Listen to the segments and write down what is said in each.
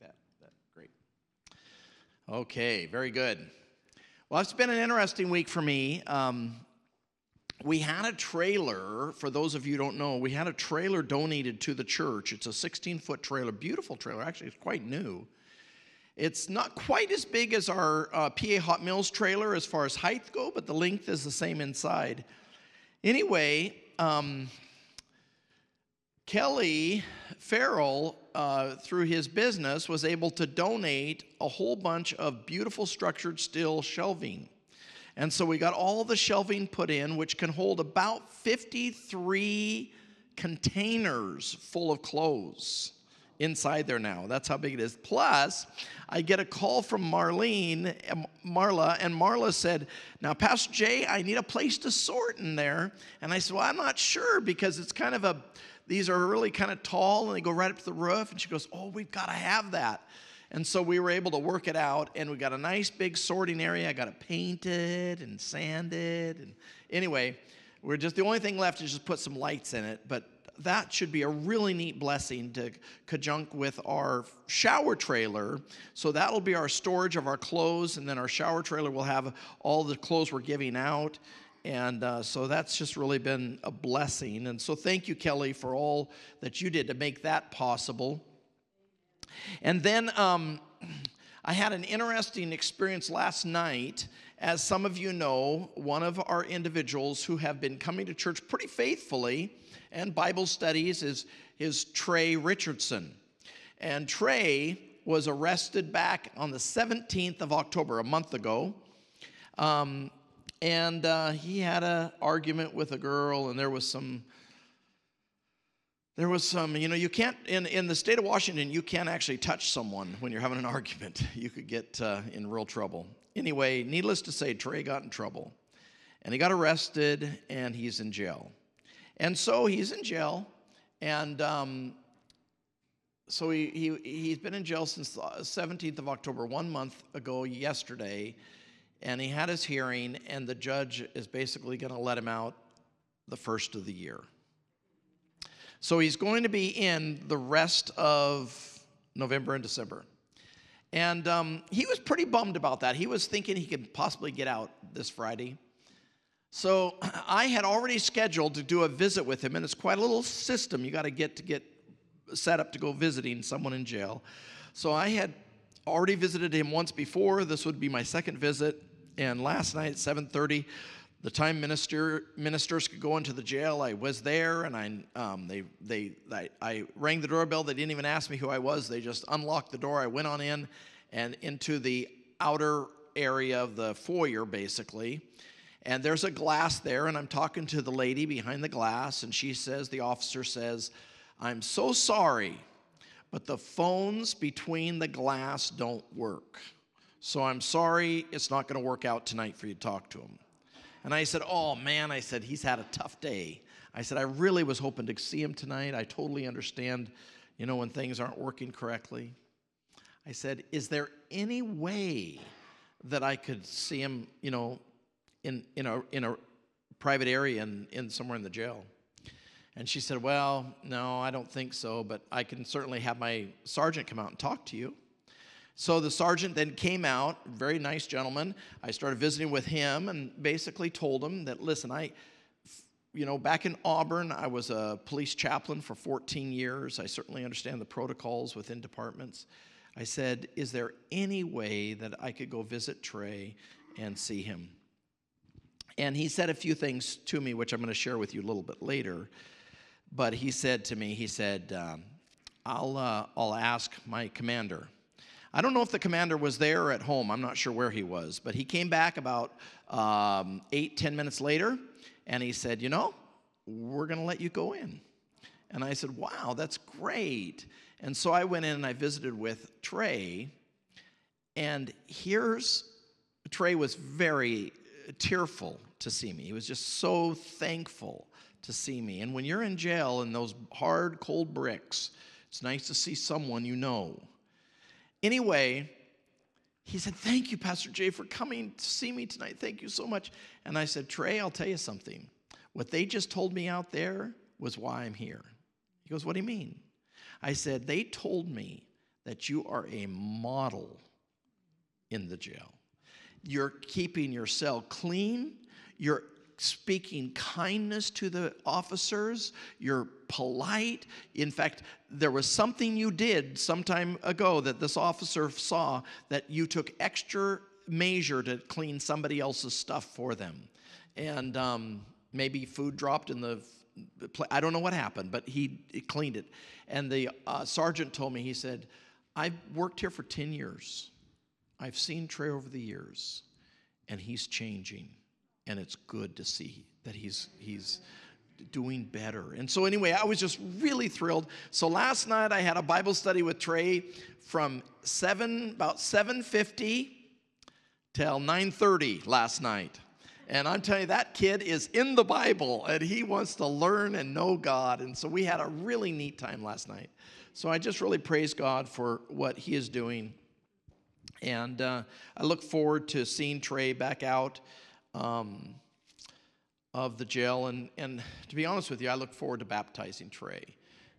that. that. Great. Okay, very good. Well, it's been an interesting week for me. Um, we had a trailer, for those of you don't know, we had a trailer donated to the church. It's a 16 foot trailer, beautiful trailer, actually, it's quite new. It's not quite as big as our uh, PA Hot Mills trailer as far as height go, but the length is the same inside. Anyway, um, Kelly Farrell, uh, through his business, was able to donate a whole bunch of beautiful structured steel shelving. And so we got all the shelving put in, which can hold about 53 containers full of clothes inside there now. That's how big it is. Plus, I get a call from Marlene, um, Marla, and Marla said, Now, Pastor Jay, I need a place to sort in there. And I said, Well, I'm not sure because it's kind of a, these are really kind of tall and they go right up to the roof. And she goes, Oh, we've got to have that. And so we were able to work it out, and we got a nice big sorting area. I got it painted and sanded. And anyway, we're just the only thing left is just put some lights in it. But that should be a really neat blessing to conjunct with our shower trailer. So that'll be our storage of our clothes, and then our shower trailer will have all the clothes we're giving out. And uh, so that's just really been a blessing. And so thank you, Kelly, for all that you did to make that possible. And then um, I had an interesting experience last night. As some of you know, one of our individuals who have been coming to church pretty faithfully and Bible studies is, is Trey Richardson. And Trey was arrested back on the 17th of October, a month ago. Um, and uh, he had an argument with a girl, and there was some there was some, you know, you can't, in, in the state of Washington, you can't actually touch someone when you're having an argument. You could get uh, in real trouble. Anyway, needless to say, Trey got in trouble. And he got arrested and he's in jail. And so he's in jail. And um, so he, he, he's been in jail since the 17th of October, one month ago yesterday. And he had his hearing, and the judge is basically going to let him out the first of the year. So he's going to be in the rest of November and December. And um, he was pretty bummed about that. He was thinking he could possibly get out this Friday. So I had already scheduled to do a visit with him, and it's quite a little system you got to get to get set up to go visiting someone in jail. So I had already visited him once before. This would be my second visit. And last night at 7:30, the time minister ministers could go into the jail. I was there, and I um, they they I, I rang the doorbell. They didn't even ask me who I was. They just unlocked the door. I went on in, and into the outer area of the foyer, basically. And there's a glass there, and I'm talking to the lady behind the glass, and she says, the officer says, "I'm so sorry, but the phones between the glass don't work. So I'm sorry, it's not going to work out tonight for you to talk to him." And I said, Oh man, I said, he's had a tough day. I said, I really was hoping to see him tonight. I totally understand, you know, when things aren't working correctly. I said, Is there any way that I could see him, you know, in, in, a, in a private area in, in somewhere in the jail? And she said, Well, no, I don't think so, but I can certainly have my sergeant come out and talk to you. So the sergeant then came out, very nice gentleman. I started visiting with him and basically told him that, listen, I, you know, back in Auburn, I was a police chaplain for 14 years. I certainly understand the protocols within departments. I said, is there any way that I could go visit Trey and see him? And he said a few things to me, which I'm going to share with you a little bit later. But he said to me, he said, um, I'll, uh, I'll ask my commander. I don't know if the commander was there or at home. I'm not sure where he was. But he came back about um, eight, ten minutes later, and he said, You know, we're going to let you go in. And I said, Wow, that's great. And so I went in and I visited with Trey. And here's Trey was very tearful to see me. He was just so thankful to see me. And when you're in jail in those hard, cold bricks, it's nice to see someone you know. Anyway, he said, Thank you, Pastor Jay, for coming to see me tonight. Thank you so much. And I said, Trey, I'll tell you something. What they just told me out there was why I'm here. He goes, What do you mean? I said, They told me that you are a model in the jail. You're keeping your cell clean, you're speaking kindness to the officers, you're polite. In fact, there was something you did some time ago that this officer saw that you took extra measure to clean somebody else's stuff for them. And um, maybe food dropped in the I don't know what happened, but he, cleaned it. And the uh, sergeant told me, he said, I've worked here for 10 years. I've seen Trey over the years, and he's changing. And it's good to see that he's, he's doing better. And so anyway, I was just really thrilled. So last night I had a Bible study with Trey from 7 about 7:50 till 9:30 last night. And I'm telling you, that kid is in the Bible and he wants to learn and know God. And so we had a really neat time last night. So I just really praise God for what he is doing. And uh, I look forward to seeing Trey back out um, of the jail. And, and to be honest with you, I look forward to baptizing Trey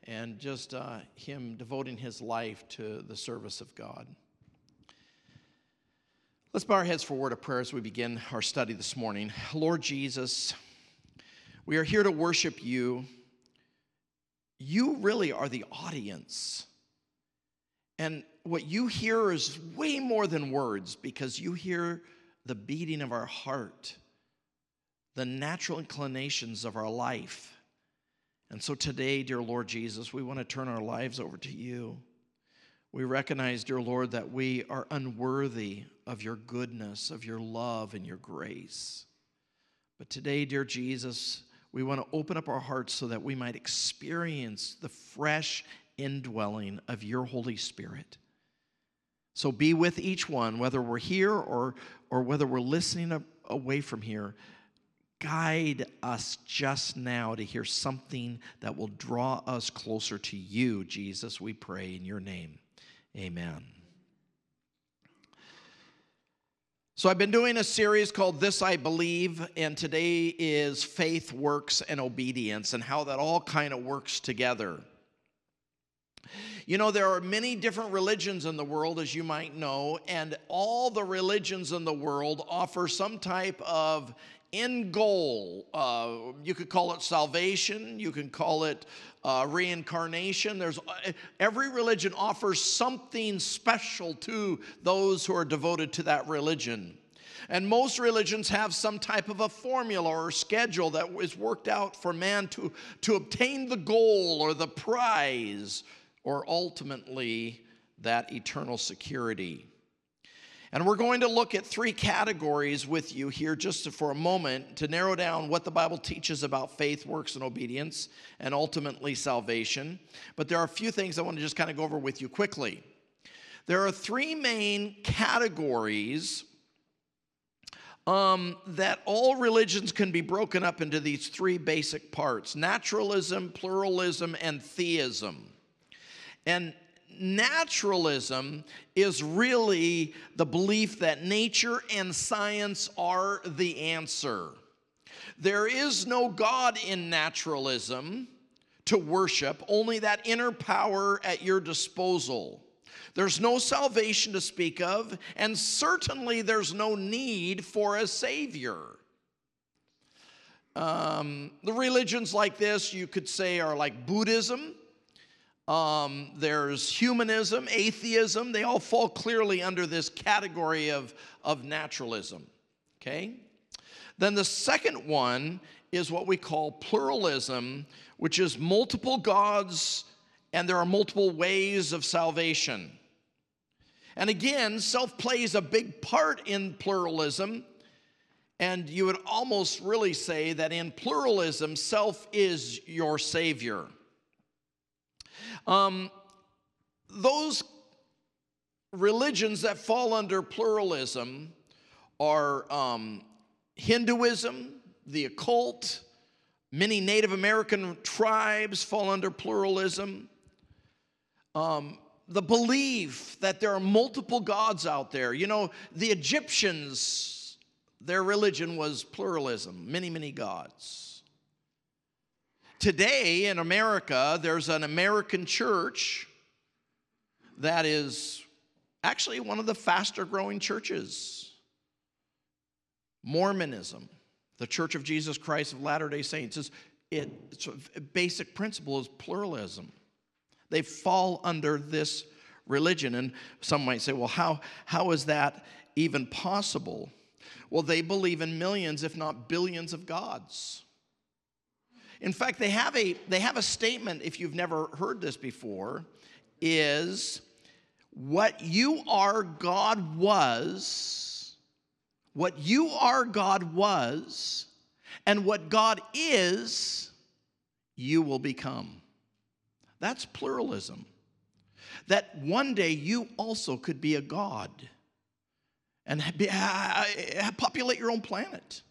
and just uh, him devoting his life to the service of God. Let's bow our heads for a word of prayer as we begin our study this morning. Lord Jesus, we are here to worship you. You really are the audience. And what you hear is way more than words because you hear the beating of our heart, the natural inclinations of our life. And so today, dear Lord Jesus, we want to turn our lives over to you. We recognize, dear Lord, that we are unworthy of your goodness, of your love, and your grace. But today, dear Jesus, we want to open up our hearts so that we might experience the fresh indwelling of your Holy Spirit. So be with each one, whether we're here or, or whether we're listening away from here. Guide us just now to hear something that will draw us closer to you, Jesus, we pray in your name. Amen. So, I've been doing a series called This I Believe, and today is faith, works, and obedience, and how that all kind of works together. You know, there are many different religions in the world, as you might know, and all the religions in the world offer some type of end goal. Uh, you could call it salvation, you can call it uh, reincarnation. There's uh, every religion offers something special to those who are devoted to that religion. And most religions have some type of a formula or schedule that is worked out for man to, to obtain the goal or the prize or ultimately that eternal security. And we're going to look at three categories with you here just for a moment to narrow down what the Bible teaches about faith, works, and obedience, and ultimately salvation. But there are a few things I want to just kind of go over with you quickly. There are three main categories um, that all religions can be broken up into these three basic parts naturalism, pluralism, and theism. And naturalism is really the belief that nature and science are the answer. There is no God in naturalism to worship, only that inner power at your disposal. There's no salvation to speak of, and certainly there's no need for a Savior. Um, the religions like this, you could say, are like Buddhism. Um, there's humanism, atheism. They all fall clearly under this category of, of naturalism. Okay? Then the second one is what we call pluralism, which is multiple gods and there are multiple ways of salvation. And again, self plays a big part in pluralism. And you would almost really say that in pluralism, self is your savior. Um, those religions that fall under pluralism are um, Hinduism, the occult, many Native American tribes fall under pluralism. Um, the belief that there are multiple gods out there. You know, the Egyptians, their religion was pluralism, many, many gods. Today in America, there's an American church that is actually one of the faster growing churches. Mormonism, the Church of Jesus Christ of Latter day Saints, is it, its basic principle is pluralism. They fall under this religion. And some might say, well, how, how is that even possible? Well, they believe in millions, if not billions, of gods. In fact, they have a, they have a statement, if you've never heard this before, is what you are, God was, what you are, God was, and what God is, you will become. That's pluralism. That one day you also could be a God and be, uh, populate your own planet.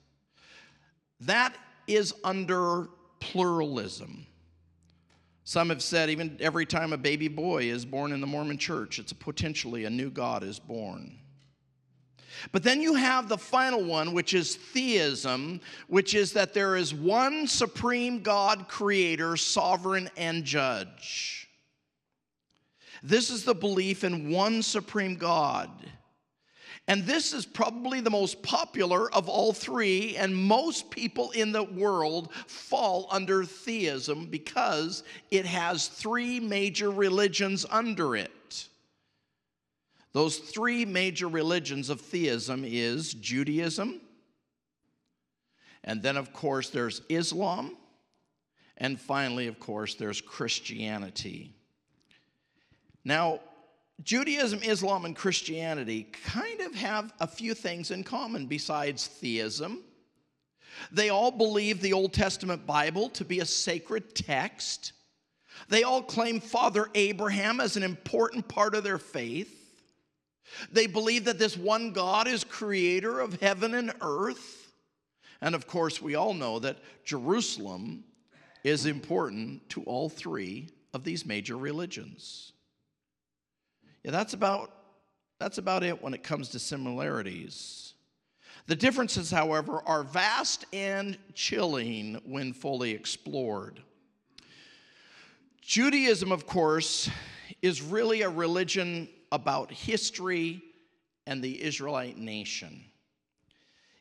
That is under pluralism. Some have said even every time a baby boy is born in the Mormon church, it's potentially a new God is born. But then you have the final one, which is theism, which is that there is one supreme God, creator, sovereign, and judge. This is the belief in one supreme God. And this is probably the most popular of all three, and most people in the world fall under theism because it has three major religions under it. Those three major religions of theism is Judaism, and then of course there's Islam, and finally of course there's Christianity. Now, Judaism, Islam, and Christianity kind of have a few things in common besides theism. They all believe the Old Testament Bible to be a sacred text. They all claim Father Abraham as an important part of their faith. They believe that this one God is creator of heaven and earth. And of course, we all know that Jerusalem is important to all three of these major religions. Yeah, that's about, that's about it when it comes to similarities. The differences, however, are vast and chilling when fully explored. Judaism, of course, is really a religion about history and the Israelite nation.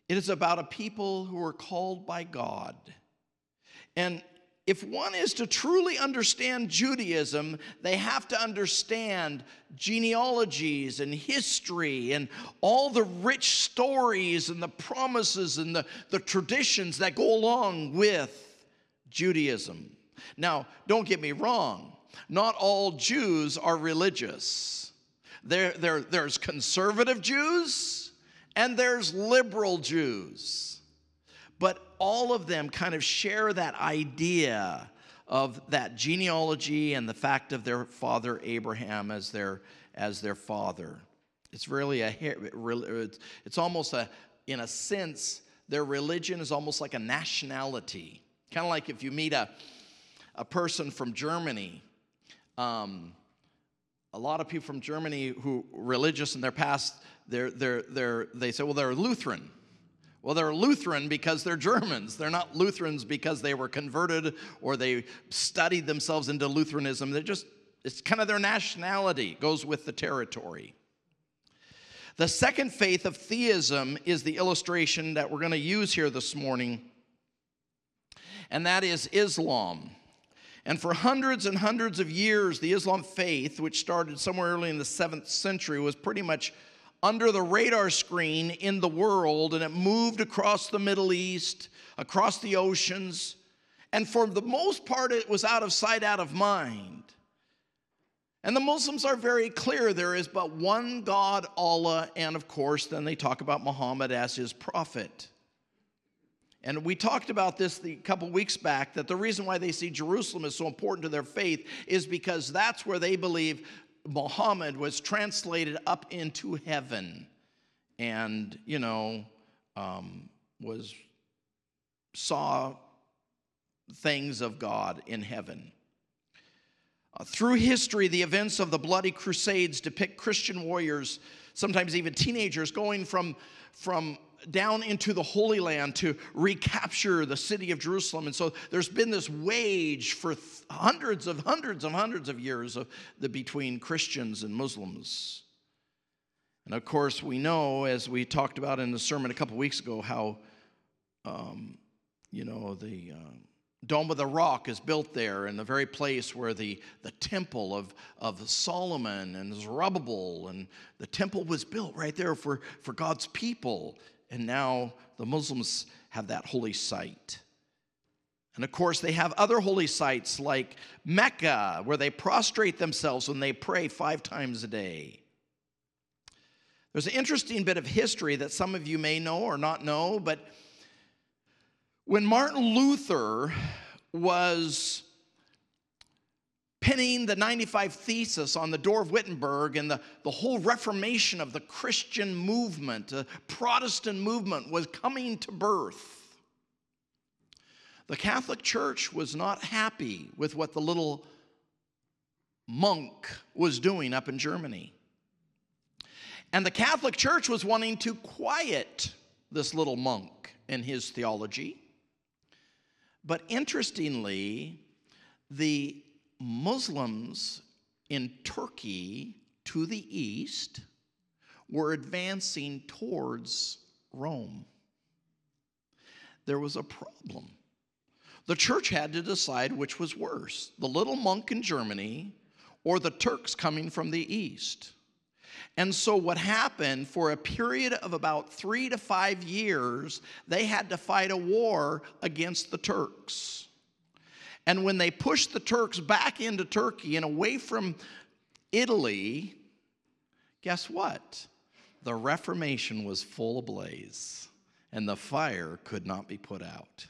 It is about a people who are called by God. And if one is to truly understand Judaism, they have to understand genealogies and history and all the rich stories and the promises and the, the traditions that go along with Judaism. Now, don't get me wrong, not all Jews are religious. There, there, there's conservative Jews and there's liberal Jews. But all of them kind of share that idea of that genealogy and the fact of their father Abraham as their as their father. It's really a it's almost a in a sense their religion is almost like a nationality. Kind of like if you meet a a person from Germany. Um, a lot of people from Germany who religious in their past, they're, they're, they're, they say, well, they're Lutheran. Well, they're Lutheran because they're Germans. They're not Lutherans because they were converted or they studied themselves into Lutheranism. They're just, it's kind of their nationality, goes with the territory. The second faith of theism is the illustration that we're going to use here this morning, and that is Islam. And for hundreds and hundreds of years, the Islam faith, which started somewhere early in the seventh century, was pretty much under the radar screen in the world and it moved across the Middle East, across the oceans, and for the most part, it was out of sight, out of mind. And the Muslims are very clear there is but one God, Allah, and of course, then they talk about Muhammad as his prophet. And we talked about this a couple weeks back that the reason why they see Jerusalem as so important to their faith is because that's where they believe Muhammad was translated up into heaven and, you know, um, was saw things of God in heaven. Uh, through history, the events of the bloody crusades depict Christian warriors, sometimes even teenagers, going from, from down into the Holy Land to recapture the city of Jerusalem. And so there's been this wage for th- hundreds of hundreds of hundreds of years of the, between Christians and Muslims. And of course, we know, as we talked about in the sermon a couple weeks ago, how, um, you know, the. Uh, Dome of the Rock is built there in the very place where the, the temple of, of Solomon and Zerubbabel and the temple was built right there for, for God's people. And now the Muslims have that holy site. And of course, they have other holy sites like Mecca, where they prostrate themselves when they pray five times a day. There's an interesting bit of history that some of you may know or not know, but when Martin Luther was pinning the 95 Thesis on the door of Wittenberg and the, the whole Reformation of the Christian movement, the Protestant movement was coming to birth. The Catholic Church was not happy with what the little monk was doing up in Germany. And the Catholic Church was wanting to quiet this little monk and his theology. But interestingly, the Muslims in Turkey to the east were advancing towards Rome. There was a problem. The church had to decide which was worse the little monk in Germany or the Turks coming from the east. And so, what happened for a period of about three to five years, they had to fight a war against the Turks. And when they pushed the Turks back into Turkey and away from Italy, guess what? The Reformation was full ablaze and the fire could not be put out.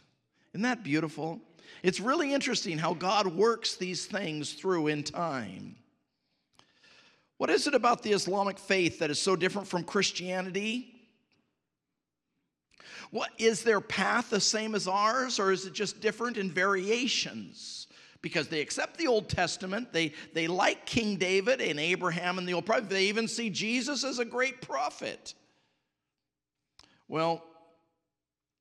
Isn't that beautiful? It's really interesting how God works these things through in time. What is it about the Islamic faith that is so different from Christianity? What is their path the same as ours, or is it just different in variations? Because they accept the Old Testament, they, they like King David and Abraham and the Old Prophet. They even see Jesus as a great prophet. Well,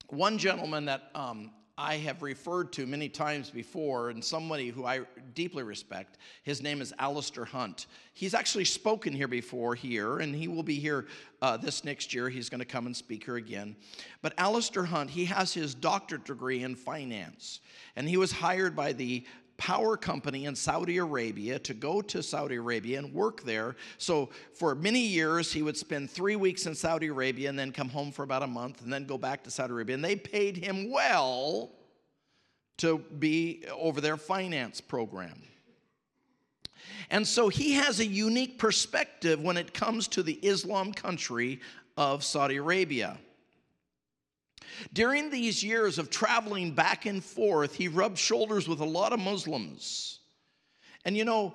one gentleman that um, I have referred to many times before, and somebody who I deeply respect. His name is Alistair Hunt. He's actually spoken here before here, and he will be here uh, this next year. He's going to come and speak here again. But Alistair Hunt, he has his doctorate degree in finance, and he was hired by the power company in Saudi Arabia to go to Saudi Arabia and work there. So for many years, he would spend three weeks in Saudi Arabia and then come home for about a month and then go back to Saudi Arabia. And they paid him well to be over their finance program. And so he has a unique perspective when it comes to the Islam country of Saudi Arabia. During these years of traveling back and forth, he rubbed shoulders with a lot of Muslims. And you know,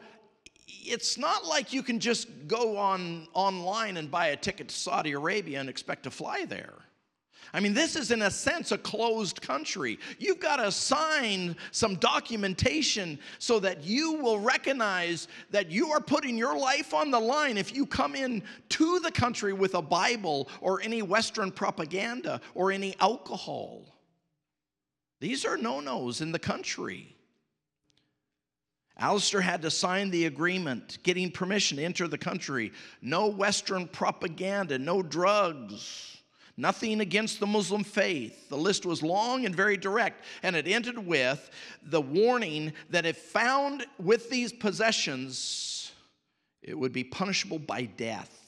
it's not like you can just go on online and buy a ticket to Saudi Arabia and expect to fly there. I mean, this is in a sense a closed country. You've got to sign some documentation so that you will recognize that you are putting your life on the line if you come in to the country with a Bible or any Western propaganda or any alcohol. These are no nos in the country. Alistair had to sign the agreement, getting permission to enter the country. No Western propaganda, no drugs. Nothing against the Muslim faith. The list was long and very direct, and it ended with the warning that if found with these possessions, it would be punishable by death.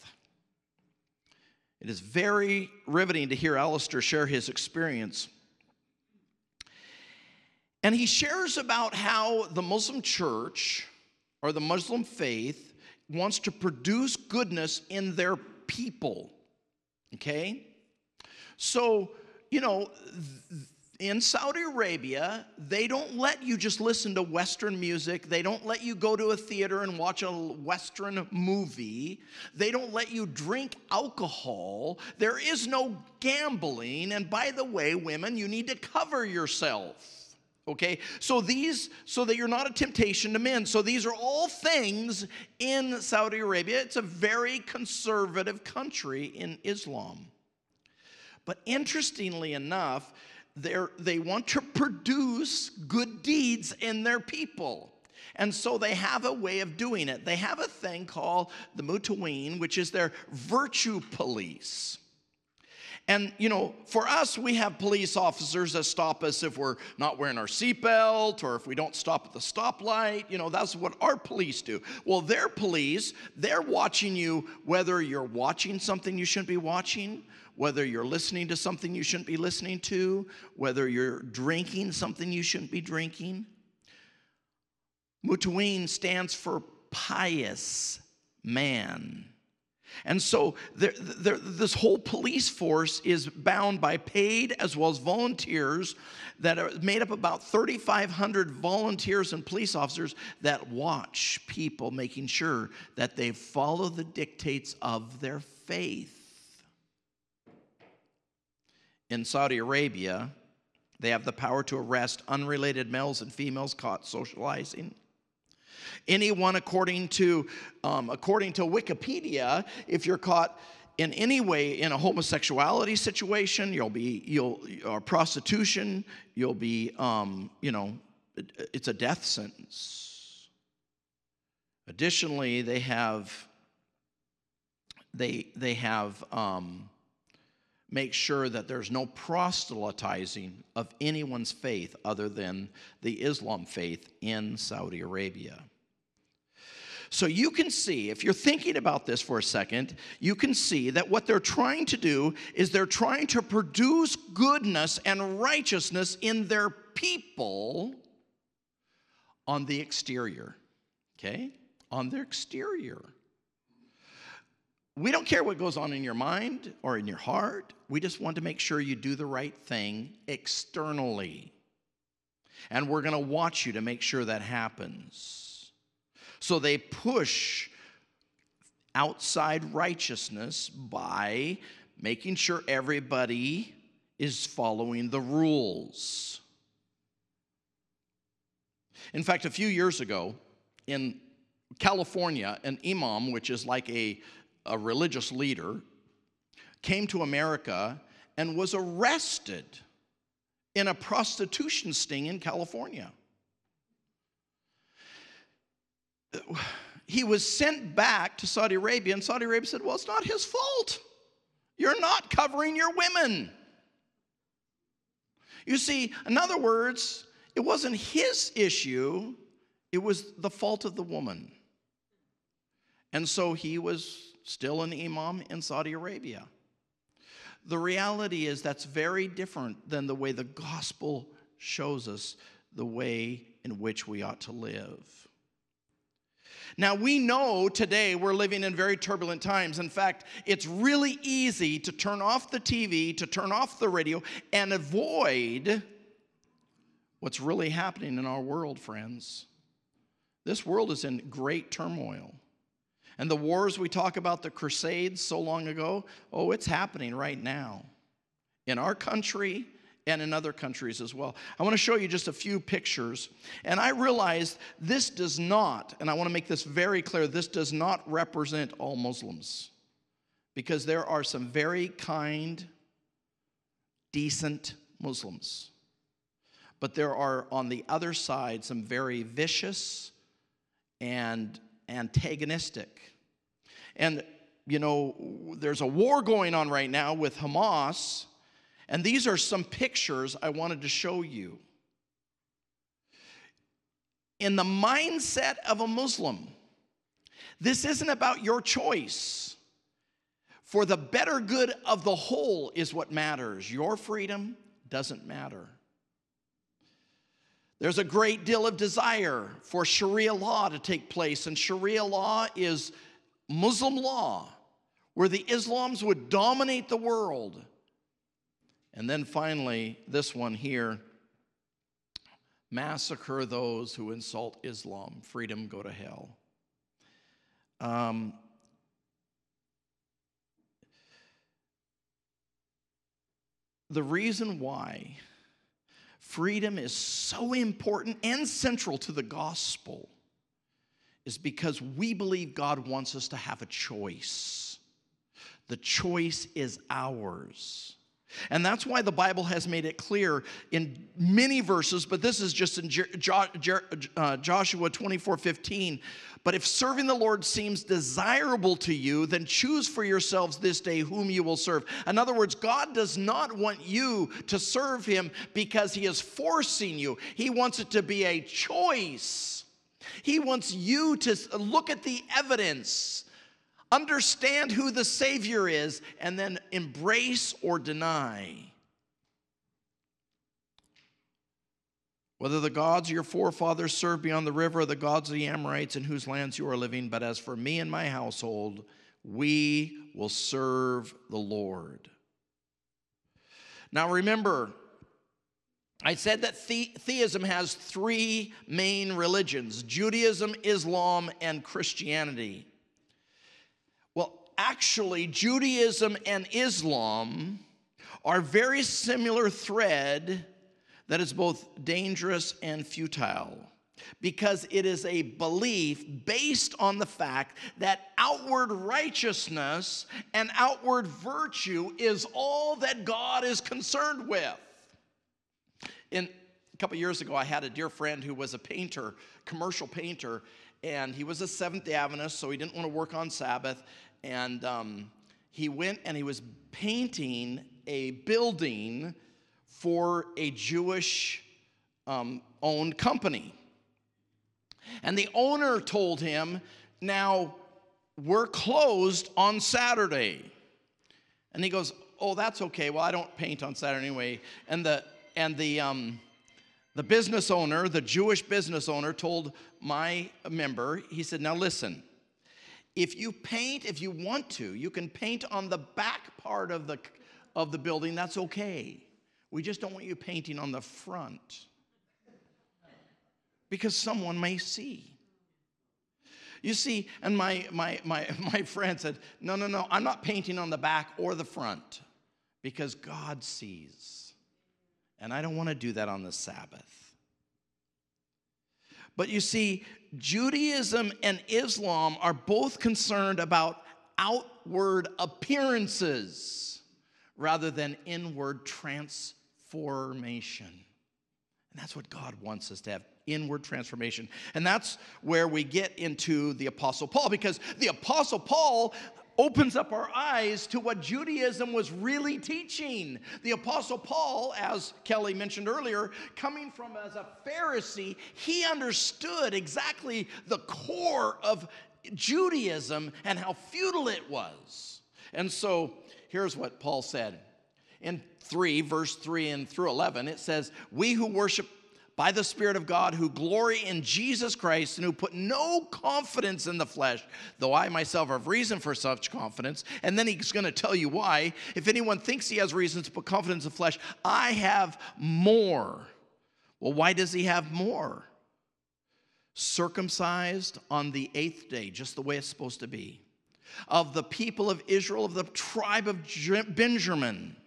It is very riveting to hear Alistair share his experience. And he shares about how the Muslim church or the Muslim faith wants to produce goodness in their people. Okay? So, you know, in Saudi Arabia, they don't let you just listen to Western music. They don't let you go to a theater and watch a Western movie. They don't let you drink alcohol. There is no gambling. And by the way, women, you need to cover yourself. Okay, so these, so that you're not a temptation to men. So these are all things in Saudi Arabia. It's a very conservative country in Islam. But interestingly enough, they're, want to produce good deeds in their people. And so they have a way of doing it. They have a thing called the Mutaween, which is their virtue police. And, you know, for us, we have police officers that stop us if we're not wearing our seatbelt or if we don't stop at the stoplight. You know, that's what our police do. Well, their police, they're watching you whether you're watching something you shouldn't be watching, whether you're listening to something you shouldn't be listening to, whether you're drinking something you shouldn't be drinking. Mutaween stands for pious man. And so this whole police force is bound by paid as well as volunteers that are made up about 3,500 volunteers and police officers that watch people, making sure that they follow the dictates of their faith. In Saudi Arabia, they have the power to arrest unrelated males and females caught socializing Anyone according to, um, according to Wikipedia, if you're caught in any way in a homosexuality situation, you'll be, you'll, or prostitution, you'll be, um, you know, it's a death sentence. Additionally, they have, they, they have, um, make sure that there's no proselytizing of anyone's faith other than the Islam faith in Saudi Arabia. So you can see, if you're thinking about this for a second, you can see that what they're trying to do is they're trying to produce goodness and righteousness in their people on the exterior. Okay? On their exterior. We don't care what goes on in your mind or in your heart. We just want to make sure you do the right thing externally. And we're going to watch you to make sure that happens. So they push outside righteousness by making sure everybody is following the rules. In fact, a few years ago in California, an imam, which is like a, a religious leader, came to America and was arrested in a prostitution sting in California. he was sent back to Saudi Arabia, and Saudi Arabia said, Well, it's not his fault. You're not covering your women. You see, in other words, it wasn't his issue, it was the fault of the woman. And so he was still an imam in Saudi Arabia. The reality is that's very different than the way the gospel shows us the way in which we ought to live. Now, we know today we're living in very turbulent times. In fact, it's really easy to turn off the TV, to turn off the radio, and avoid what's really happening in our world, friends. This world is in great turmoil. And the wars we talk about, the crusades so long ago, oh, it's happening right now. In our country, and in other countries as well. I want to show you just a few pictures. And I realize this does not, and I want to make this very clear, this does not represent all Muslims. Because there are some very kind, decent Muslims. But there are on the other side some very vicious and antagonistic. And, you know, there's a war going on right now with Hamas and these are some pictures I wanted to show you. In the mindset of a Muslim, this isn't about your choice. For the better good of the whole is what matters. Your freedom doesn't matter. There's a great deal of desire for Sharia law to take place, and Sharia law is Muslim law, where the Islams would dominate the world. And then finally, this one here massacre those who insult Islam, freedom go to hell. Um, the reason why freedom is so important and central to the gospel is because we believe God wants us to have a choice. The choice is ours. And that's why the Bible has made it clear in many verses, but this is just in uh, Joshua 24 15. But if serving the Lord seems desirable to you, then choose for yourselves this day whom you will serve. In other words, God does not want you to serve Him because He is forcing you, He wants it to be a choice. He wants you to look at the evidence understand who the Savior is, and then embrace or deny. Whether the gods your forefathers served beyond the river or the gods of the Amorites in whose lands you are living, but as for me and my household, we will serve the Lord. Now remember, I said that the- theism has three main religions Judaism, Islam, and Christianity actually, Judaism and Islam are very similar thread that is both dangerous and futile because it is a belief based on the fact that outward righteousness and outward virtue is all that God is concerned with. In a couple years ago, I had a dear friend who was a painter, commercial painter, and he was a Seventh day Adventist, so he didn't want to work on Sabbath and um, he went and he was painting a building for a Jewish um, owned company. And the owner told him, Now we're closed on Saturday. And he goes, Oh, that's okay. Well, I don't paint on Saturday anyway. And the, and the, um, the business owner, the Jewish business owner, told my member, he said, Now listen, if you paint, if you want to, you can paint on the back part of the, of the building, that's okay. We just don't want you painting on the front because someone may see. You see, and my, my, my, my friend said, No, no, no, I'm not painting on the back or the front because God sees. And I don't want to do that on the Sabbath. But you see, Judaism and Islam are both concerned about outward appearances rather than inward transformation. And that's what God wants us to have inward transformation. And that's where we get into the Apostle Paul, because the Apostle Paul opens up our eyes to what Judaism was really teaching. The Apostle Paul, as Kelly mentioned earlier, coming from as a Pharisee, he understood exactly the core of Judaism and how futile it was. And so here's what Paul said. In 3, verse 3 and through 11, it says, We who worship by the Spirit of God who glory in Jesus Christ and who put no confidence in the flesh, though I myself have reason for such confidence. And then he's going to tell you why. If anyone thinks he has reason to put confidence in the flesh, I have more. Well, why does he have more? Circumcised on the eighth day, just the way it's supposed to be, of the people of Israel, of the tribe of Benjamin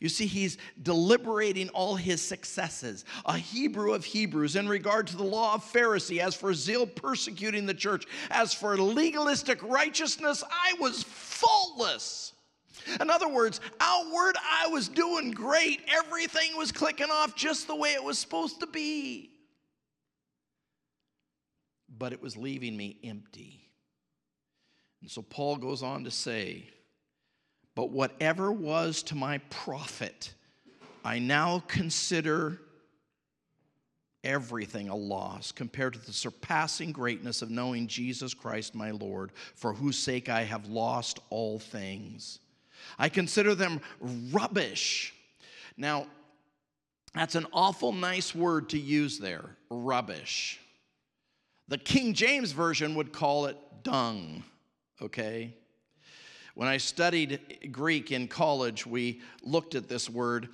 you see, he's deliberating all his successes. A Hebrew of Hebrews in regard to the law of Pharisee, as for zeal persecuting the church, as for legalistic righteousness, I was faultless. In other words, outward, I was doing great. Everything was clicking off just the way it was supposed to be. But it was leaving me empty. And so Paul goes on to say, but whatever was to my profit, I now consider everything a loss compared to the surpassing greatness of knowing Jesus Christ my Lord, for whose sake I have lost all things. I consider them rubbish. Now, that's an awful nice word to use there rubbish. The King James Version would call it dung, okay? When I studied Greek in college, we looked at this word.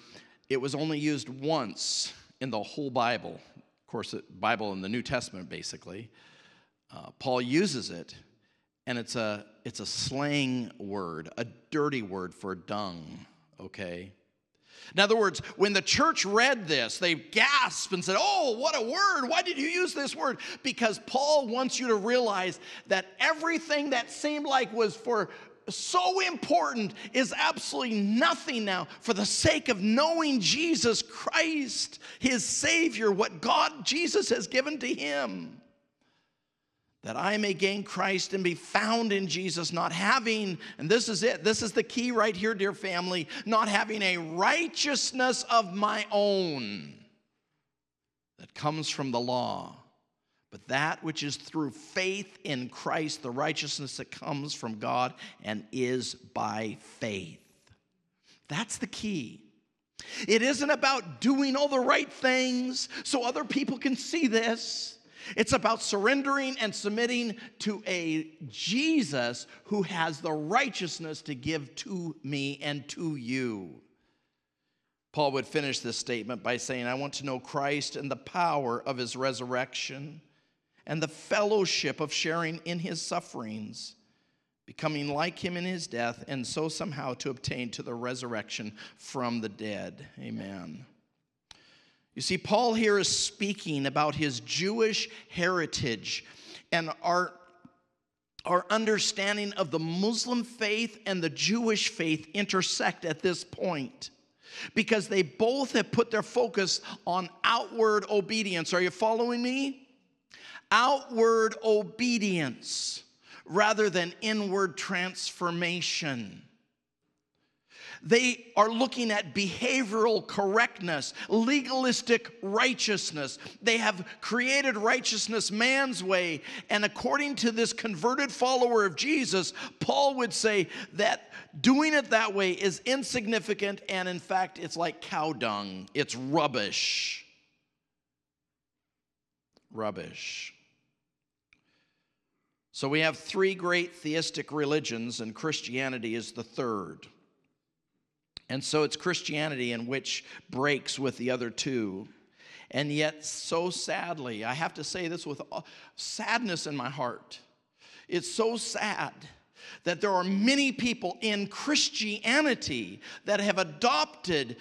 It was only used once in the whole Bible. Of course, the Bible in the New Testament, basically. Uh, Paul uses it, and it's a, it's a slang word, a dirty word for dung, okay? In other words, when the church read this, they gasped and said, Oh, what a word! Why did you use this word? Because Paul wants you to realize that everything that seemed like was for so important is absolutely nothing now for the sake of knowing Jesus Christ, his Savior, what God, Jesus, has given to him. That I may gain Christ and be found in Jesus, not having, and this is it, this is the key right here, dear family, not having a righteousness of my own that comes from the law but that which is through faith in Christ, the righteousness that comes from God and is by faith. That's the key. It isn't about doing all the right things so other people can see this. It's about surrendering and submitting to a Jesus who has the righteousness to give to me and to you. Paul would finish this statement by saying, I want to know Christ and the power of his resurrection and the fellowship of sharing in his sufferings, becoming like him in his death, and so somehow to obtain to the resurrection from the dead. Amen. You see, Paul here is speaking about his Jewish heritage and our, our understanding of the Muslim faith and the Jewish faith intersect at this point because they both have put their focus on outward obedience. Are you following me? Outward obedience rather than inward transformation. They are looking at behavioral correctness, legalistic righteousness. They have created righteousness man's way. And according to this converted follower of Jesus, Paul would say that doing it that way is insignificant. And in fact, it's like cow dung, it's rubbish. Rubbish. So we have three great theistic religions, and Christianity is the third. And so it's Christianity in which breaks with the other two. And yet, so sadly, I have to say this with sadness in my heart. It's so sad that there are many people in Christianity that have adopted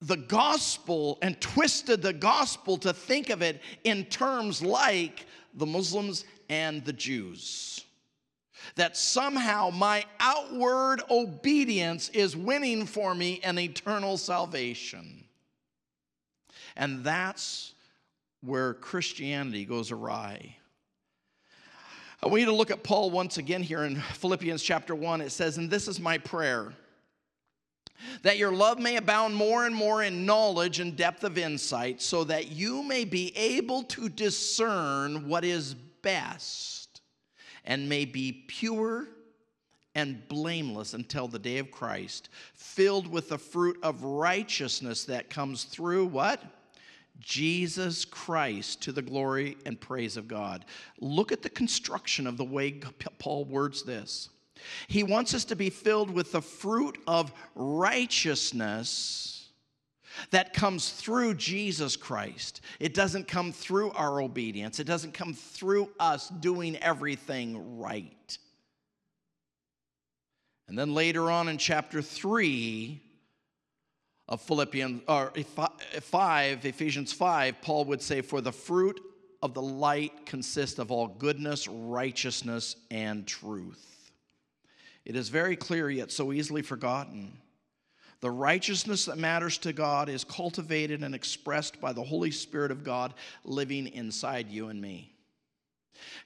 the gospel and twisted the gospel to think of it in terms like the Muslims and the Jews. That somehow my outward obedience is winning for me an eternal salvation. And that's where Christianity goes awry. I want you to look at Paul once again here in Philippians chapter 1. It says, And this is my prayer that your love may abound more and more in knowledge and depth of insight, so that you may be able to discern what is best and may be pure and blameless until the day of Christ, filled with the fruit of righteousness that comes through what? Jesus Christ to the glory and praise of God. Look at the construction of the way Paul words this. He wants us to be filled with the fruit of righteousness that comes through Jesus Christ. It doesn't come through our obedience, it doesn't come through us doing everything right. And then later on in chapter 3 of Philippians or 5 Ephesians 5 Paul would say for the fruit of the light consists of all goodness, righteousness and truth. It is very clear, yet so easily forgotten. The righteousness that matters to God is cultivated and expressed by the Holy Spirit of God living inside you and me.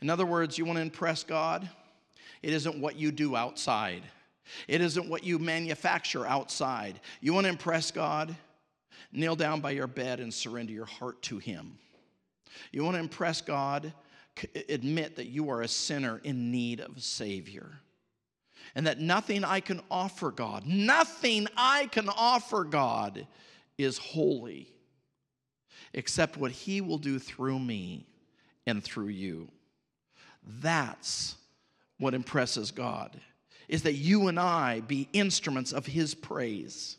In other words, you want to impress God? It isn't what you do outside, it isn't what you manufacture outside. You want to impress God? Kneel down by your bed and surrender your heart to Him. You want to impress God? Admit that you are a sinner in need of a Savior and that nothing I can offer God, nothing I can offer God is holy except what He will do through me and through you. That's what impresses God, is that you and I be instruments of His praise.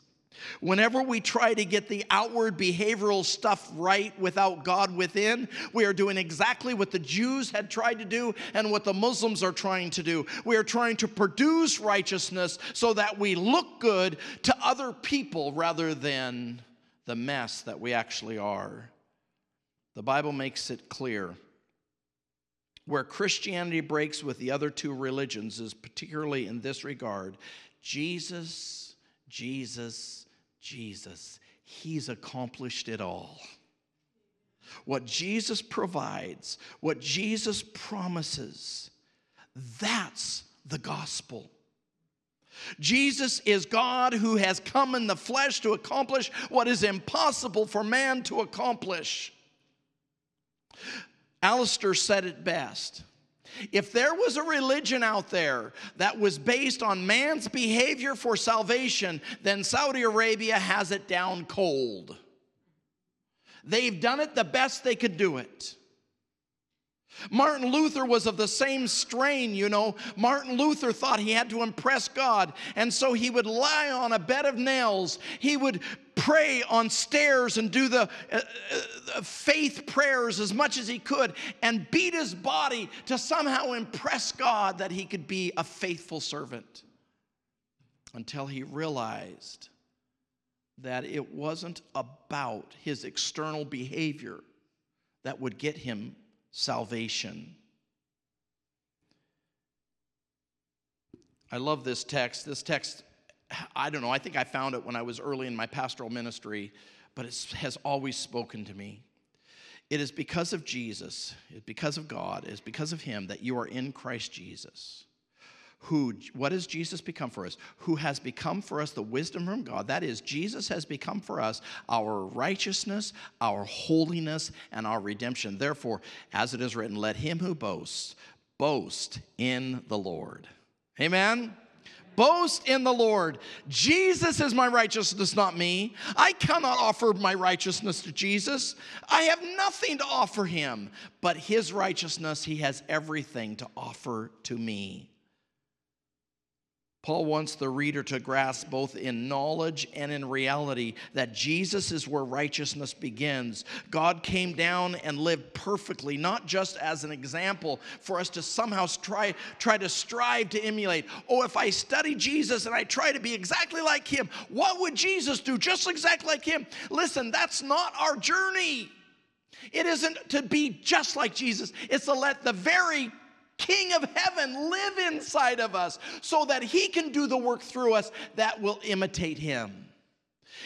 Whenever we try to get the outward behavioral stuff right without God within, we are doing exactly what the Jews had tried to do and what the Muslims are trying to do. We are trying to produce righteousness so that we look good to other people rather than the mess that we actually are. The Bible makes it clear where Christianity breaks with the other two religions is particularly in this regard Jesus, Jesus, Jesus. He's accomplished it all. What Jesus provides, what Jesus promises, that's the gospel. Jesus is God who has come in the flesh to accomplish what is impossible for man to accomplish. Alistair said it best. If there was a religion out there that was based on man's behavior for salvation, then Saudi Arabia has it down cold. They've done it the best they could do it. Martin Luther was of the same strain, you know. Martin Luther thought he had to impress God, and so he would lie on a bed of nails. He would pray on stairs and do the uh, uh, faith prayers as much as he could and beat his body to somehow impress God that he could be a faithful servant until he realized that it wasn't about his external behavior that would get him salvation. I love this text. This text, I don't know, I think I found it when I was early in my pastoral ministry, but it has always spoken to me. It is because of Jesus, because of God, it's because of Him that you are in Christ Jesus. Who what has jesus become for us? Who has become for us the wisdom from god. That is jesus has become for us our righteousness our holiness and our redemption. Therefore as it is written let him who boasts boast in the lord. Amen boast in the Lord. Jesus is my righteousness, not me. I cannot offer my righteousness to Jesus. I have nothing to offer him, but his righteousness, he has everything to offer to me. Paul wants the reader to grasp both in knowledge and in reality that Jesus is where righteousness begins. God came down and lived perfectly, not just as an example for us to somehow try, try to strive to emulate. Oh, if I study Jesus and I try to be exactly like him, what would Jesus do? Just exactly like him. Listen, that's not our journey. It isn't to be just like Jesus, it's to let the very King of heaven live inside of us so that he can do the work through us that will imitate him.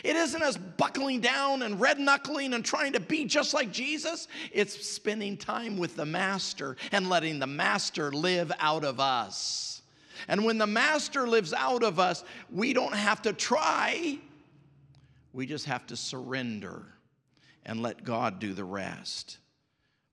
It isn't us buckling down and red knuckling and trying to be just like Jesus. It's spending time with the Master and letting the Master live out of us. And when the Master lives out of us, we don't have to try, we just have to surrender and let God do the rest.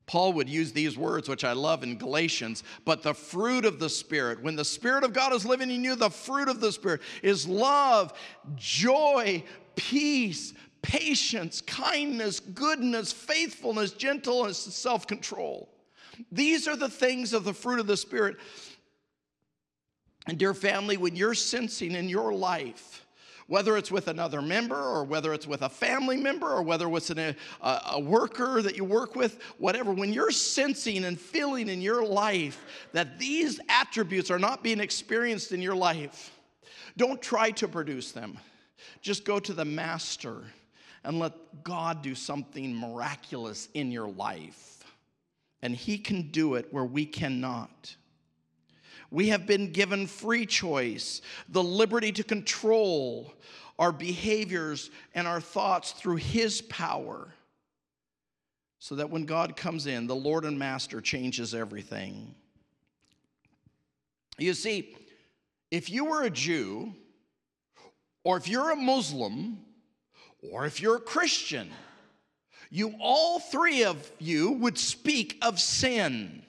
Paul would use these words, which I love in Galatians, but the fruit of the Spirit, when the Spirit of God is living in you, the fruit of the Spirit is love, joy, peace, patience, kindness, goodness, faithfulness, gentleness, self control. These are the things of the fruit of the Spirit. And, dear family, when you're sensing in your life, whether it's with another member or whether it's with a family member or whether it's a, a, a worker that you work with, whatever, when you're sensing and feeling in your life that these attributes are not being experienced in your life, don't try to produce them. Just go to the master and let God do something miraculous in your life. And He can do it where we cannot. We have been given free choice, the liberty to control our behaviors and our thoughts through His power. So that when God comes in, the Lord and Master changes everything. You see, if you were a Jew, or if you're a Muslim, or if you're a Christian, you all three of you would speak of sin.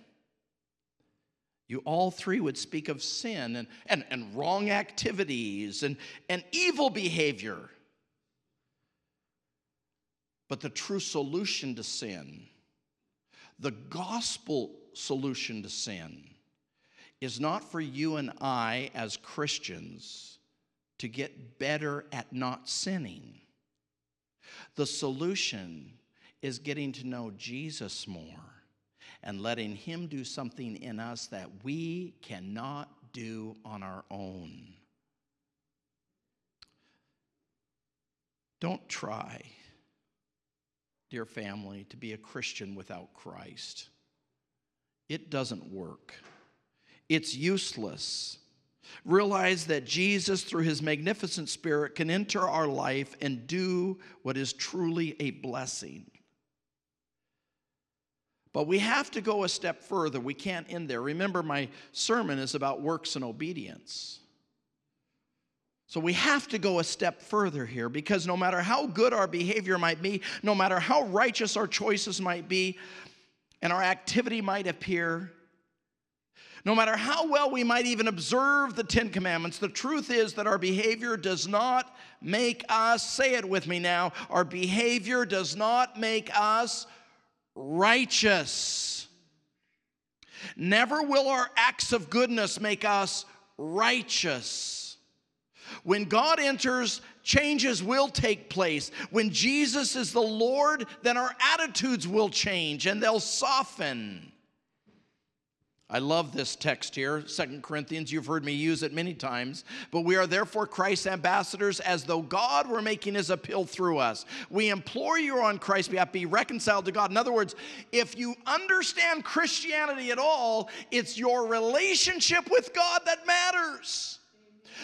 You all three would speak of sin and, and, and wrong activities and, and evil behavior. But the true solution to sin, the gospel solution to sin, is not for you and I as Christians to get better at not sinning. The solution is getting to know Jesus more and letting Him do something in us that we cannot do on our own. Don't try, dear family, to be a Christian without Christ. it doesn't work. It's useless. Realize that Jesus, through his magnificent spirit, can enter our life and do what is truly a blessing. But we have to go a step further. We can't end there. Remember, my sermon is about works and obedience. So we have to go a step further here because no matter how good our behavior might be, no matter how righteous our choices might be, and our activity might appear, no matter how well we might even observe the Ten Commandments, the truth is that our behavior does not make us, say it with me now, our behavior does not make us righteous. Never will our acts of goodness make us righteous. When God enters, changes will take place. When Jesus is the Lord, then our attitudes will change and they'll soften. I love this text here, Second Corinthians. You've heard me use it many times. But we are therefore Christ's ambassadors as though God were making his appeal through us. We implore you on Christ's behalf, be reconciled to God. In other words, if you understand Christianity at all, it's your relationship with God that matters.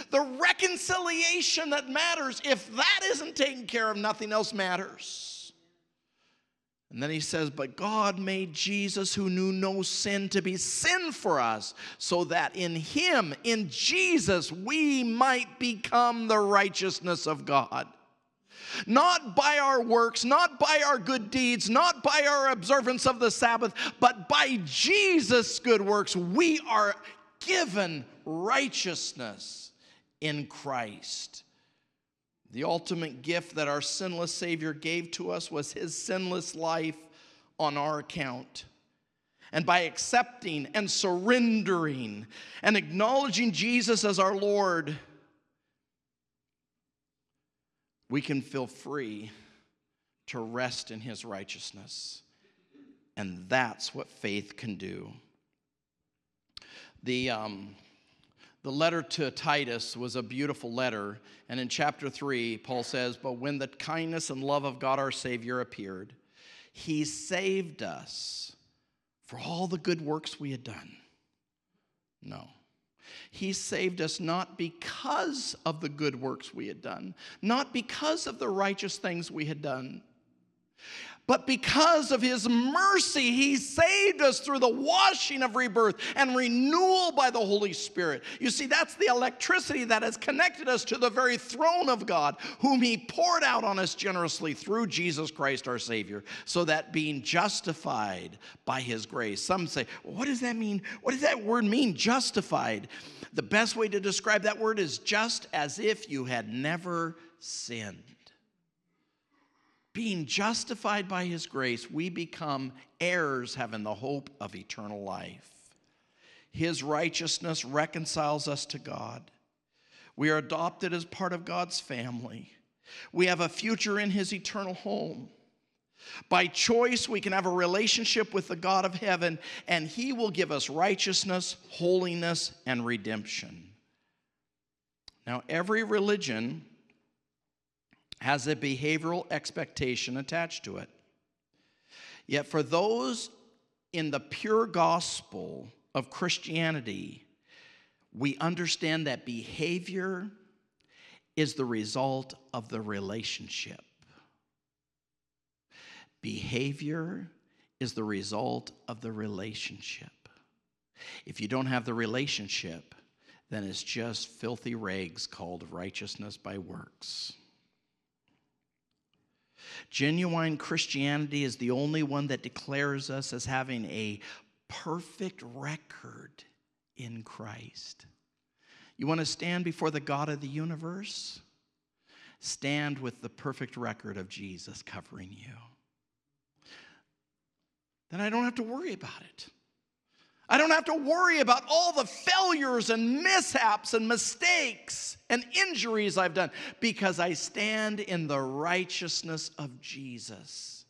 The reconciliation that matters. If that isn't taken care of, nothing else matters. And then he says, But God made Jesus, who knew no sin, to be sin for us, so that in him, in Jesus, we might become the righteousness of God. Not by our works, not by our good deeds, not by our observance of the Sabbath, but by Jesus' good works, we are given righteousness in Christ. The ultimate gift that our sinless Savior gave to us was his sinless life on our account. And by accepting and surrendering and acknowledging Jesus as our Lord, we can feel free to rest in his righteousness. And that's what faith can do. The, um, the letter to Titus was a beautiful letter. And in chapter 3, Paul says, But when the kindness and love of God our Savior appeared, he saved us for all the good works we had done. No. He saved us not because of the good works we had done, not because of the righteous things we had done, but because of his mercy, he saved us through the washing of rebirth and renewal by the Holy Spirit. You see, that's the electricity that has connected us to the very throne of God, whom he poured out on us generously through Jesus Christ our Savior, so that being justified by his grace. Some say, well, what does that mean? What does that word mean, justified? The best way to describe that word is just as if you had never sinned being justified by his grace, we become heirs having the hope of eternal life. His righteousness reconciles us to God. We are adopted as part of God's family. We have a future in his eternal home. By choice, we can have a relationship with the God of heaven, and he will give us righteousness, holiness, and redemption. Now, every religion has a behavioral expectation attached to it. Yet, for those in the pure gospel of Christianity, we understand that behavior is the result of the relationship. Behavior is the result of the relationship. If you don't have the relationship, then it's just filthy rags called righteousness by works. Genuine Christianity is the only one that declares us as having a perfect record in Christ. You want to stand before the God of the universe? Stand with the perfect record of Jesus covering you. Then I don't have to worry about it. I don't have to worry about all the failures and mishaps and mistakes and injuries I've done because I stand in the righteousness of Jesus.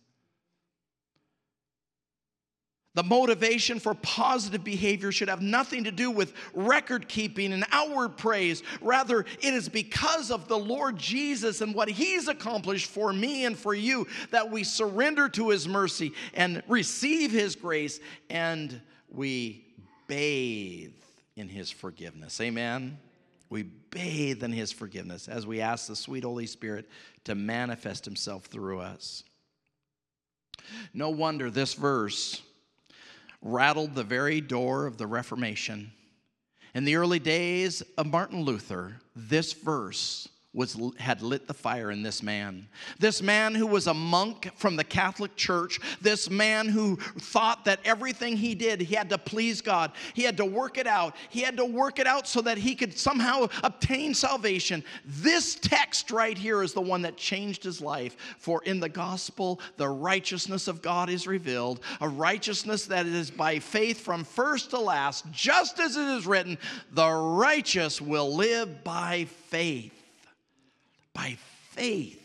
The motivation for positive behavior should have nothing to do with record keeping and outward praise. Rather, it is because of the Lord Jesus and what He's accomplished for me and for you that we surrender to His mercy and receive His grace and we bathe in his forgiveness. Amen. We bathe in his forgiveness as we ask the sweet Holy Spirit to manifest himself through us. No wonder this verse rattled the very door of the Reformation. In the early days of Martin Luther, this verse was, had lit the fire in this man. This man who was a monk from the Catholic Church, this man who thought that everything he did, he had to please God. He had to work it out. He had to work it out so that he could somehow obtain salvation. This text right here is the one that changed his life. For in the gospel, the righteousness of God is revealed, a righteousness that is by faith from first to last, just as it is written, the righteous will live by faith by faith.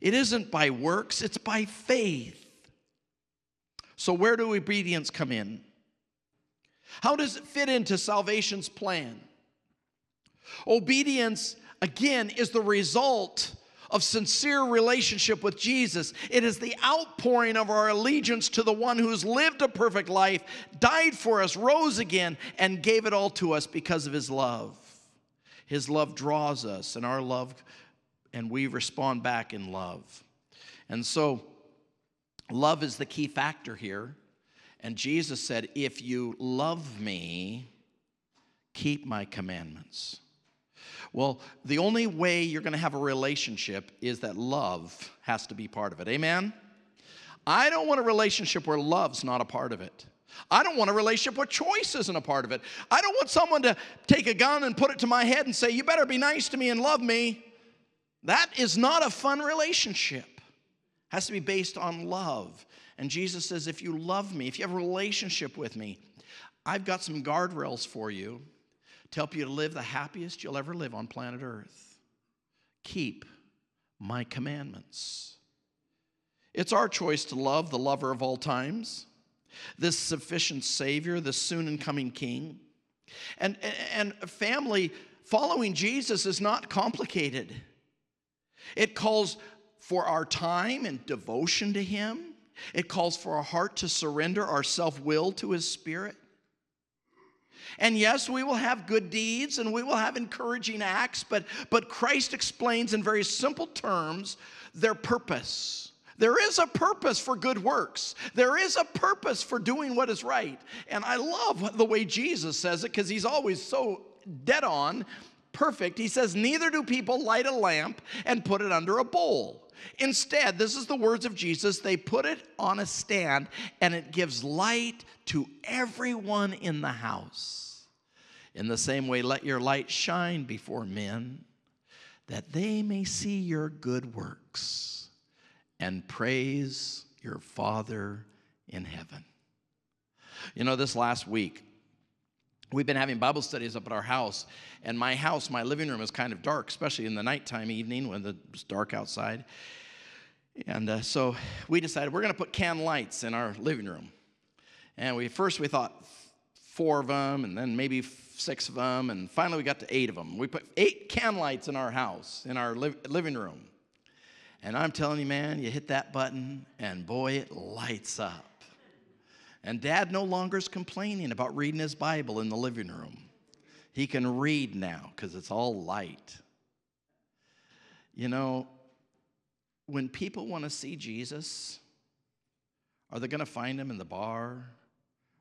It isn't by works, it's by faith. So, where do obedience come in? How does it fit into salvation's plan? Obedience, again, is the result of sincere relationship with Jesus. It is the outpouring of our allegiance to the one who's lived a perfect life, died for us, rose again, and gave it all to us because of his love. His love draws us, and our love, and we respond back in love. And so, love is the key factor here. And Jesus said, If you love me, keep my commandments. Well, the only way you're going to have a relationship is that love has to be part of it. Amen? I don't want a relationship where love's not a part of it. I don't want a relationship where choice isn't a part of it. I don't want someone to take a gun and put it to my head and say, You better be nice to me and love me. That is not a fun relationship. It has to be based on love. And Jesus says, If you love me, if you have a relationship with me, I've got some guardrails for you to help you to live the happiest you'll ever live on planet Earth. Keep my commandments. It's our choice to love the lover of all times this sufficient Savior, this soon and coming King. And, and family, following Jesus is not complicated. It calls for our time and devotion to Him. It calls for our heart to surrender our self will to His Spirit. And yes, we will have good deeds and we will have encouraging acts, but, but Christ explains in very simple terms their purpose. There is a purpose for good works. There is a purpose for doing what is right. And I love the way Jesus says it because he's always so dead on, perfect. He says, Neither do people light a lamp and put it under a bowl. Instead, this is the words of Jesus, they put it on a stand and it gives light to everyone in the house. In the same way, let your light shine before men that they may see your good works and praise your Father in heaven. You know, this last week, we've been having Bible studies up at our house, and my house, my living room is kind of dark, especially in the nighttime evening when it's dark outside. And uh, so we decided we're going to put can lights in our living room. And we first we thought four of them, and then maybe six of them, and finally we got to eight of them. We put eight can lights in our house, in our li- living room. And I'm telling you, man, you hit that button, and boy, it lights up. And dad no longer is complaining about reading his Bible in the living room. He can read now because it's all light. You know, when people want to see Jesus, are they going to find him in the bar?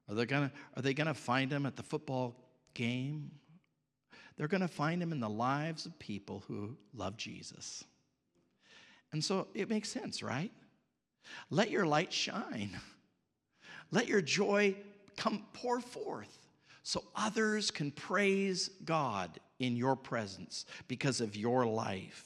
Are they going to, are they going to find him at the football game? They're going to find him in the lives of people who love Jesus. And so it makes sense, right? Let your light shine. Let your joy come pour forth so others can praise God in your presence because of your life.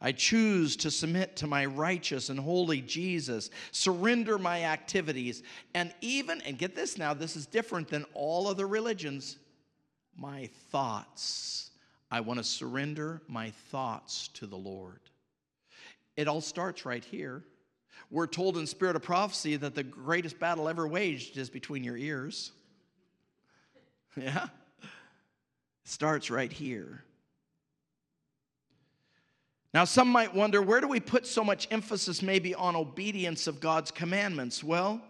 I choose to submit to my righteous and holy Jesus, surrender my activities, and even, and get this now, this is different than all other religions, my thoughts. I want to surrender my thoughts to the Lord. It all starts right here. We're told in Spirit of Prophecy that the greatest battle ever waged is between your ears. Yeah? It starts right here. Now, some might wonder where do we put so much emphasis maybe on obedience of God's commandments? Well,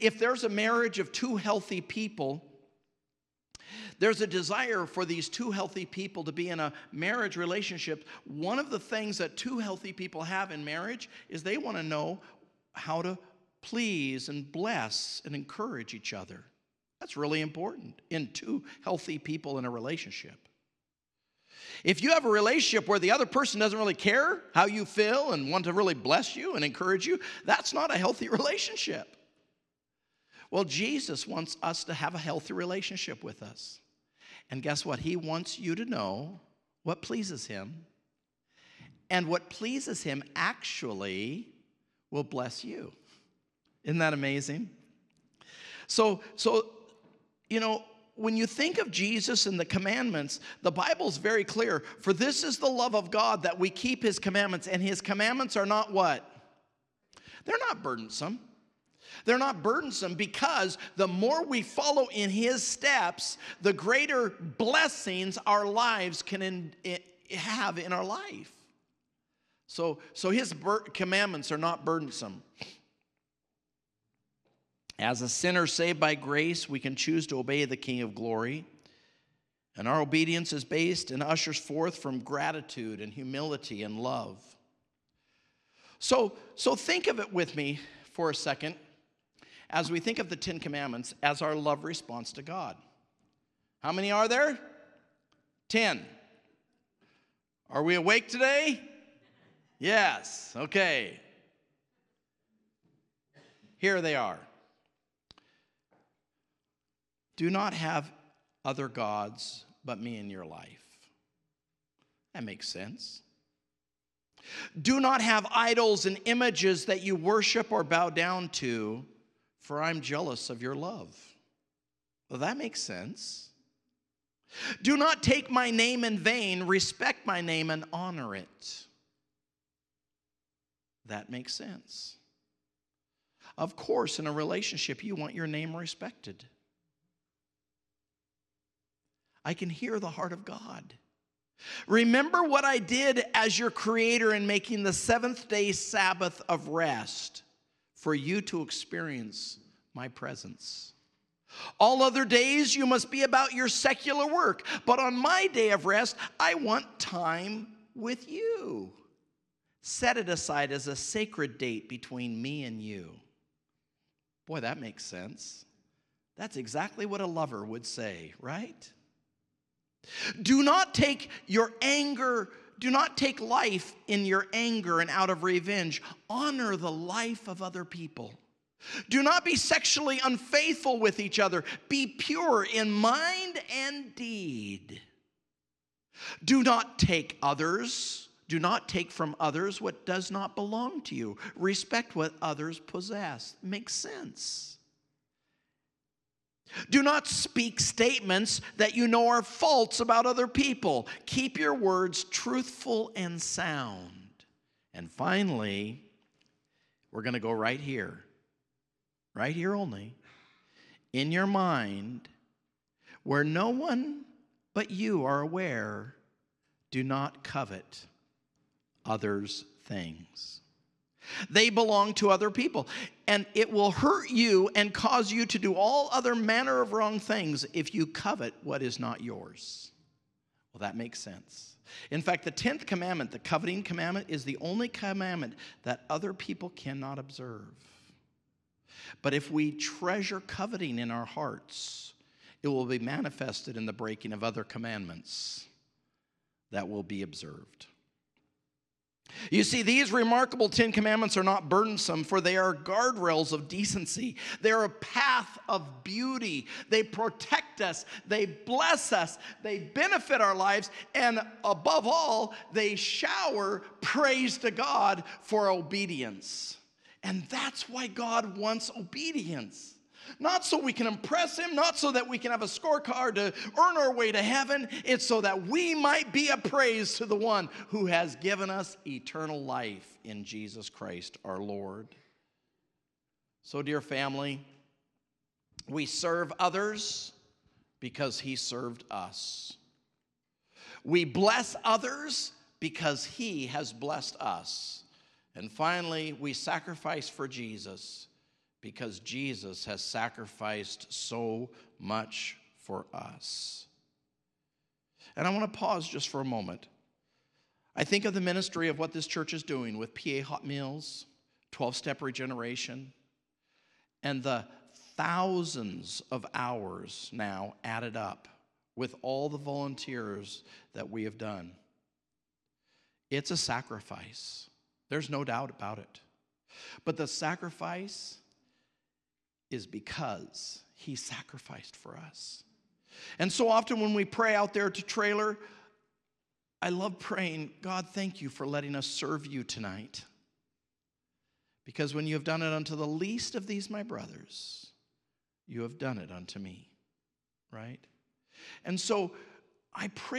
If there's a marriage of two healthy people, there's a desire for these two healthy people to be in a marriage relationship. One of the things that two healthy people have in marriage is they want to know how to please and bless and encourage each other. That's really important in two healthy people in a relationship. If you have a relationship where the other person doesn't really care how you feel and want to really bless you and encourage you, that's not a healthy relationship. Well, Jesus wants us to have a healthy relationship with us. And guess what? He wants you to know what pleases him. And what pleases him actually will bless you. Isn't that amazing? So, so you know, when you think of Jesus and the commandments, the Bible's very clear. For this is the love of God that we keep his commandments, and his commandments are not what? They're not burdensome. They're not burdensome because the more we follow in His steps, the greater blessings our lives can in, in, have in our life. So, so His bur- commandments are not burdensome. As a sinner saved by grace, we can choose to obey the King of glory. And our obedience is based and ushers forth from gratitude and humility and love. So, so think of it with me for a second as we think of the Ten Commandments as our love response to God. How many are there? Ten. Are we awake today? Yes, okay. Here they are. Do not have other gods but me in your life. That makes sense. Do not have idols and images that you worship or bow down to for I'm jealous of your love. Well, that makes sense. Do not take my name in vain, respect my name and honor it. That makes sense. Of course, in a relationship, you want your name respected. I can hear the heart of God. Remember what I did as your creator in making the seventh day Sabbath of rest for you to experience my presence. All other days you must be about your secular work, but on my day of rest, I want time with you. Set it aside as a sacred date between me and you. Boy, that makes sense. That's exactly what a lover would say, right? Do not take your anger do not take life in your anger and out of revenge. Honor the life of other people. Do not be sexually unfaithful with each other. Be pure in mind and deed. Do not take others. Do not take from others what does not belong to you. Respect what others possess. Makes sense. Do not speak statements that you know are false about other people. Keep your words truthful and sound. And finally, we're going to go right here, right here only, in your mind, where no one but you are aware, do not covet others' things. They belong to other people. And it will hurt you and cause you to do all other manner of wrong things if you covet what is not yours. Well, that makes sense. In fact, the 10th commandment, the coveting commandment, is the only commandment that other people cannot observe. But if we treasure coveting in our hearts, it will be manifested in the breaking of other commandments that will be observed. You see, these remarkable Ten Commandments are not burdensome, for they are guardrails of decency. They're a path of beauty. They protect us, they bless us, they benefit our lives, and above all, they shower praise to God for obedience. And that's why God wants obedience. Not so we can impress him, not so that we can have a scorecard to earn our way to heaven. It's so that we might be a praise to the one who has given us eternal life in Jesus Christ our Lord. So, dear family, we serve others because he served us. We bless others because he has blessed us. And finally, we sacrifice for Jesus because Jesus has sacrificed so much for us. And I want to pause just for a moment. I think of the ministry of what this church is doing with PA Hot Meals, 12 step regeneration, and the thousands of hours now added up with all the volunteers that we have done. It's a sacrifice. There's no doubt about it. But the sacrifice is because he sacrificed for us. And so often when we pray out there to trailer, I love praying, God, thank you for letting us serve you tonight. Because when you have done it unto the least of these, my brothers, you have done it unto me, right? And so I praise